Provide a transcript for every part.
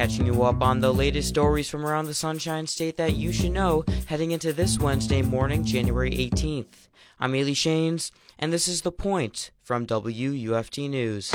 catching you up on the latest stories from around the Sunshine State that you should know heading into this Wednesday morning, January 18th. I'm Ailee Shanes, and this is The Point from WUFT News.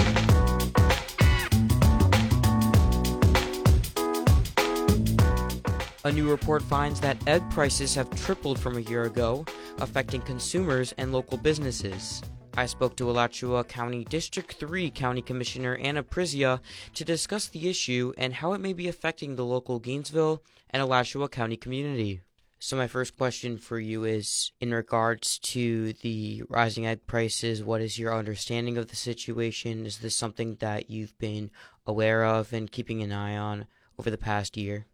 A new report finds that egg prices have tripled from a year ago, affecting consumers and local businesses. I spoke to Alachua County District 3 County Commissioner Anna Prizzia to discuss the issue and how it may be affecting the local Gainesville and Alachua County community. So, my first question for you is in regards to the rising egg prices, what is your understanding of the situation? Is this something that you've been aware of and keeping an eye on over the past year?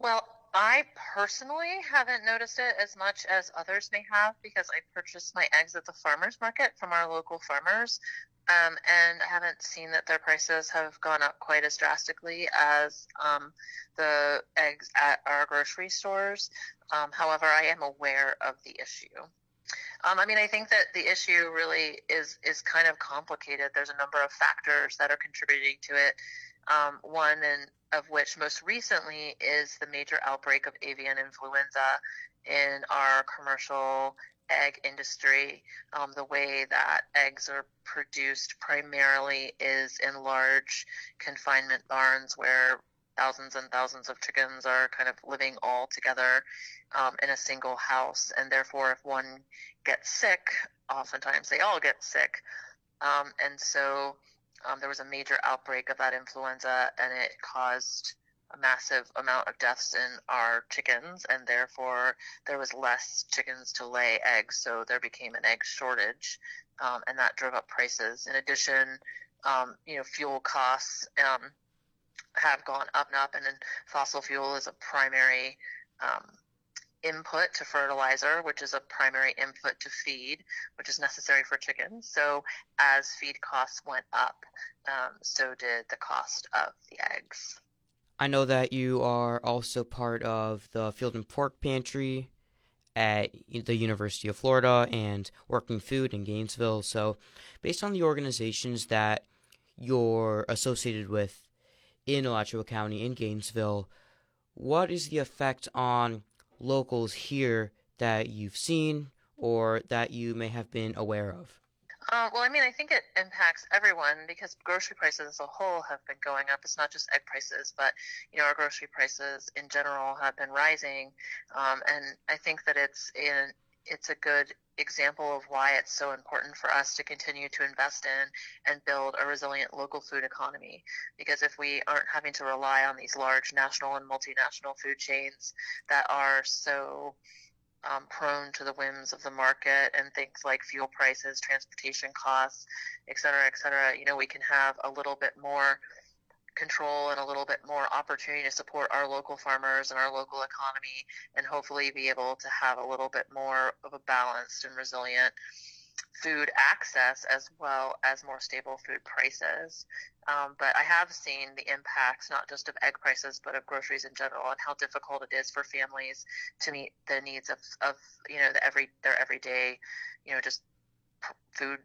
Well, I personally haven't noticed it as much as others may have because I purchased my eggs at the farmers market from our local farmers. Um, and I haven't seen that their prices have gone up quite as drastically as um, the eggs at our grocery stores. Um, however, I am aware of the issue. Um, I mean, I think that the issue really is is kind of complicated. There's a number of factors that are contributing to it. Um, one of which most recently is the major outbreak of avian influenza in our commercial egg industry. Um, the way that eggs are produced primarily is in large confinement barns where thousands and thousands of chickens are kind of living all together um, in a single house. And therefore, if one gets sick, oftentimes they all get sick. Um, and so um, there was a major outbreak of that influenza, and it caused a massive amount of deaths in our chickens, and therefore there was less chickens to lay eggs, so there became an egg shortage, um, and that drove up prices. In addition, um, you know, fuel costs um, have gone up and up, and then fossil fuel is a primary um, input to fertilizer, which is a primary input to feed, which is necessary for chickens. So as feed costs went up, um, so did the cost of the eggs. I know that you are also part of the Field and Fork Pantry at the University of Florida and Working Food in Gainesville. So, based on the organizations that you're associated with in Alachua County in Gainesville, what is the effect on locals here that you've seen or that you may have been aware of? Uh, well, I mean, I think it impacts everyone because grocery prices as a whole have been going up. It's not just egg prices, but you know, our grocery prices in general have been rising, um, and I think that it's in it's a good example of why it's so important for us to continue to invest in and build a resilient local food economy. Because if we aren't having to rely on these large national and multinational food chains that are so um, prone to the whims of the market and things like fuel prices, transportation costs, et cetera, et cetera, you know, we can have a little bit more control and a little bit more opportunity to support our local farmers and our local economy and hopefully be able to have a little bit more of a balanced and resilient food access as well as more stable food prices. Um, but I have seen the impacts not just of egg prices but of groceries in general and how difficult it is for families to meet the needs of, of you know the every their everyday you know just food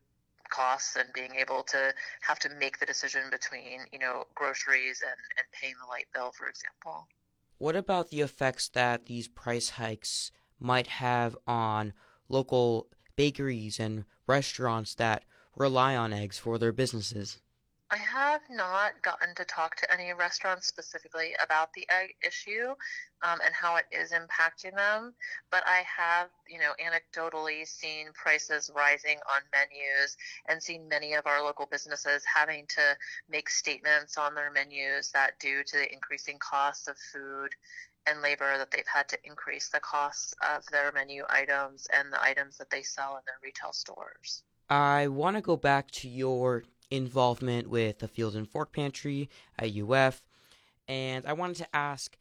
costs and being able to have to make the decision between you know groceries and, and paying the light bill for example. What about the effects that these price hikes might have on local bakeries and restaurants that rely on eggs for their businesses I have not gotten to talk to any restaurants specifically about the egg issue um, and how it is impacting them, but I have, you know, anecdotally seen prices rising on menus and seen many of our local businesses having to make statements on their menus that due to the increasing costs of food and labor that they've had to increase the costs of their menu items and the items that they sell in their retail stores. I want to go back to your involvement with the Field and Fork Pantry at UF. And I wanted to ask,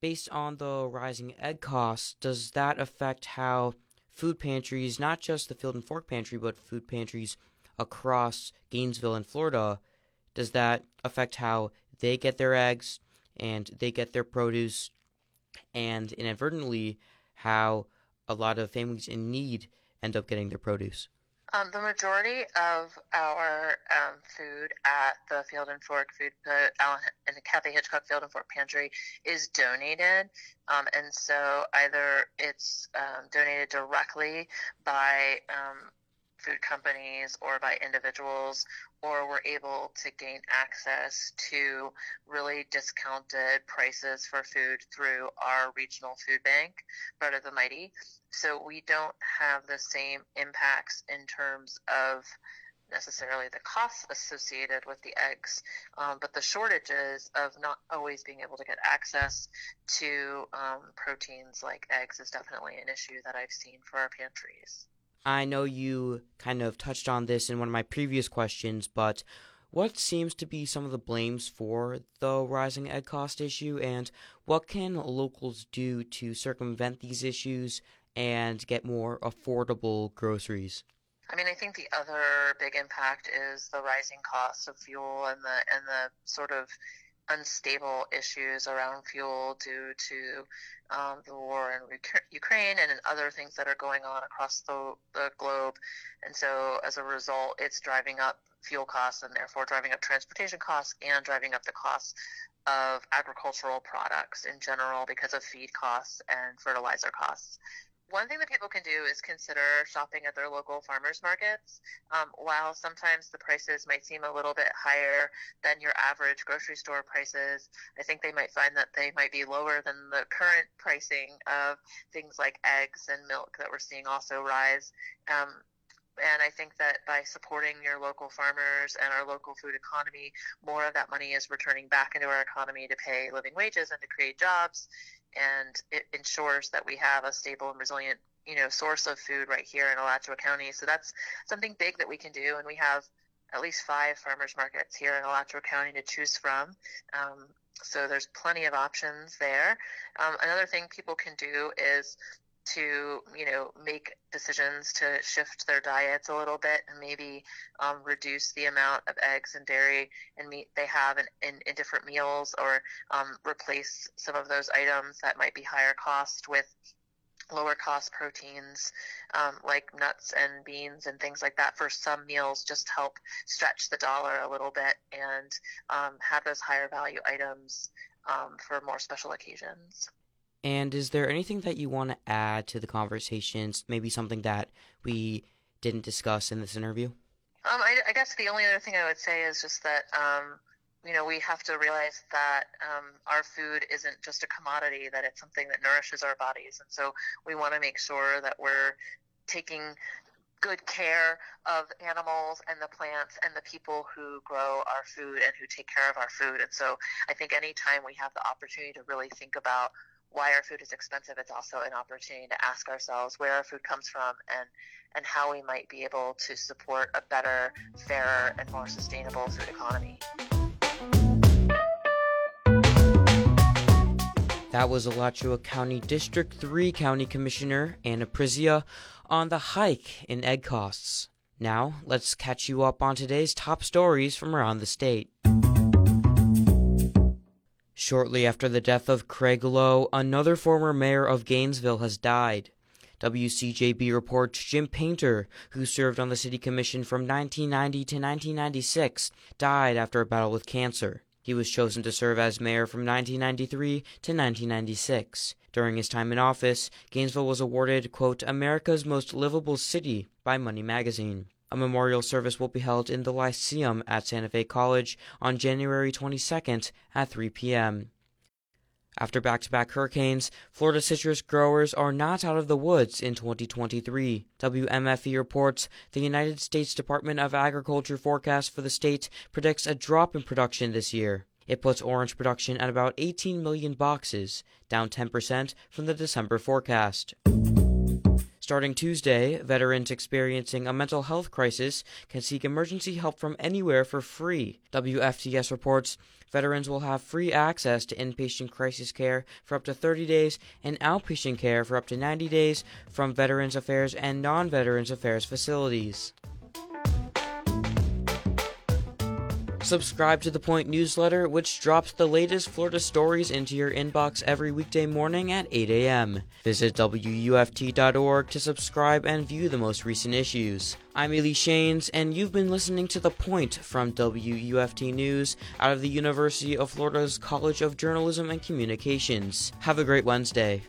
based on the rising egg costs, does that affect how food pantries, not just the Field and Fork Pantry, but food pantries across Gainesville and Florida, does that affect how they get their eggs and they get their produce, and inadvertently how a lot of families in need end up getting their produce? Um, the majority of our um, food at the Field and Fork Food uh, and the Kathy Hitchcock Field and Fork Pantry is donated, um, and so either it's um, donated directly by um, food companies or by individuals, or we're able to gain access to really discounted prices for food through our regional food bank, Bread of the Mighty. So we don't have the same impacts in terms of necessarily the costs associated with the eggs, um, but the shortages of not always being able to get access to um, proteins like eggs is definitely an issue that I've seen for our pantries. I know you kind of touched on this in one of my previous questions, but what seems to be some of the blames for the rising ed cost issue, and what can locals do to circumvent these issues and get more affordable groceries? I mean, I think the other big impact is the rising cost of fuel and the and the sort of unstable issues around fuel due to um, the war in Ukraine and other things that are going on across the, the globe. And so, as a result, it's driving up fuel costs and therefore driving up transportation costs and driving up the costs of agricultural products in general because of feed costs and fertilizer costs one thing that people can do is consider shopping at their local farmers markets. Um, while sometimes the prices might seem a little bit higher than your average grocery store prices, I think they might find that they might be lower than the current pricing of things like eggs and milk that we're seeing also rise. Um, and I think that by supporting your local farmers and our local food economy, more of that money is returning back into our economy to pay living wages and to create jobs and it ensures that we have a stable and resilient you know source of food right here in Alachua County. So that's something big that we can do, and we have at least five farmers markets here in Alachua County to choose from. Um, so there's plenty of options there. Um, another thing people can do is to you know make decisions to shift their diets a little bit and maybe um, reduce the amount of eggs and dairy and meat they have in, in, in different meals or um, replace some of those items that might be higher cost with lower cost proteins um, like nuts and beans and things like that for some meals just help stretch the dollar a little bit and um, have those higher value items um, for more special occasions. And is there anything that you want to add to the conversations? Maybe something that we didn't discuss in this interview? Um, I, I, guess the only other thing I would say is just that, um, you know, we have to realize that um, our food isn't just a commodity, that it's something that nourishes our bodies. And so we want to make sure that we're taking good care of animals and the plants and the people who grow our food and who take care of our food. And so I think anytime we have the opportunity to really think about why our food is expensive, it's also an opportunity to ask ourselves where our food comes from and and how we might be able to support a better, fairer, and more sustainable food economy. That was Alachua County District 3 County Commissioner Anna Prizzia on the hike in egg costs. Now, let's catch you up on today's top stories from around the state. Shortly after the death of Craig Lowe, another former mayor of Gainesville has died. WCJB reports Jim Painter, who served on the city commission from 1990 to 1996, died after a battle with cancer. He was chosen to serve as mayor from 1993 to 1996. During his time in office, Gainesville was awarded, quote, America's most livable city by Money magazine. A memorial service will be held in the Lyceum at Santa Fe College on January 22nd at 3 p.m. After back to back hurricanes, Florida citrus growers are not out of the woods in 2023. WMFE reports the United States Department of Agriculture forecast for the state predicts a drop in production this year. It puts orange production at about 18 million boxes, down 10% from the December forecast. Starting Tuesday, veterans experiencing a mental health crisis can seek emergency help from anywhere for free. WFTS reports veterans will have free access to inpatient crisis care for up to 30 days and outpatient care for up to 90 days from Veterans Affairs and non Veterans Affairs facilities. Subscribe to the Point newsletter, which drops the latest Florida stories into your inbox every weekday morning at 8 a.m. Visit WUFT.org to subscribe and view the most recent issues. I'm Ailee Shanes, and you've been listening to The Point from WUFT News out of the University of Florida's College of Journalism and Communications. Have a great Wednesday.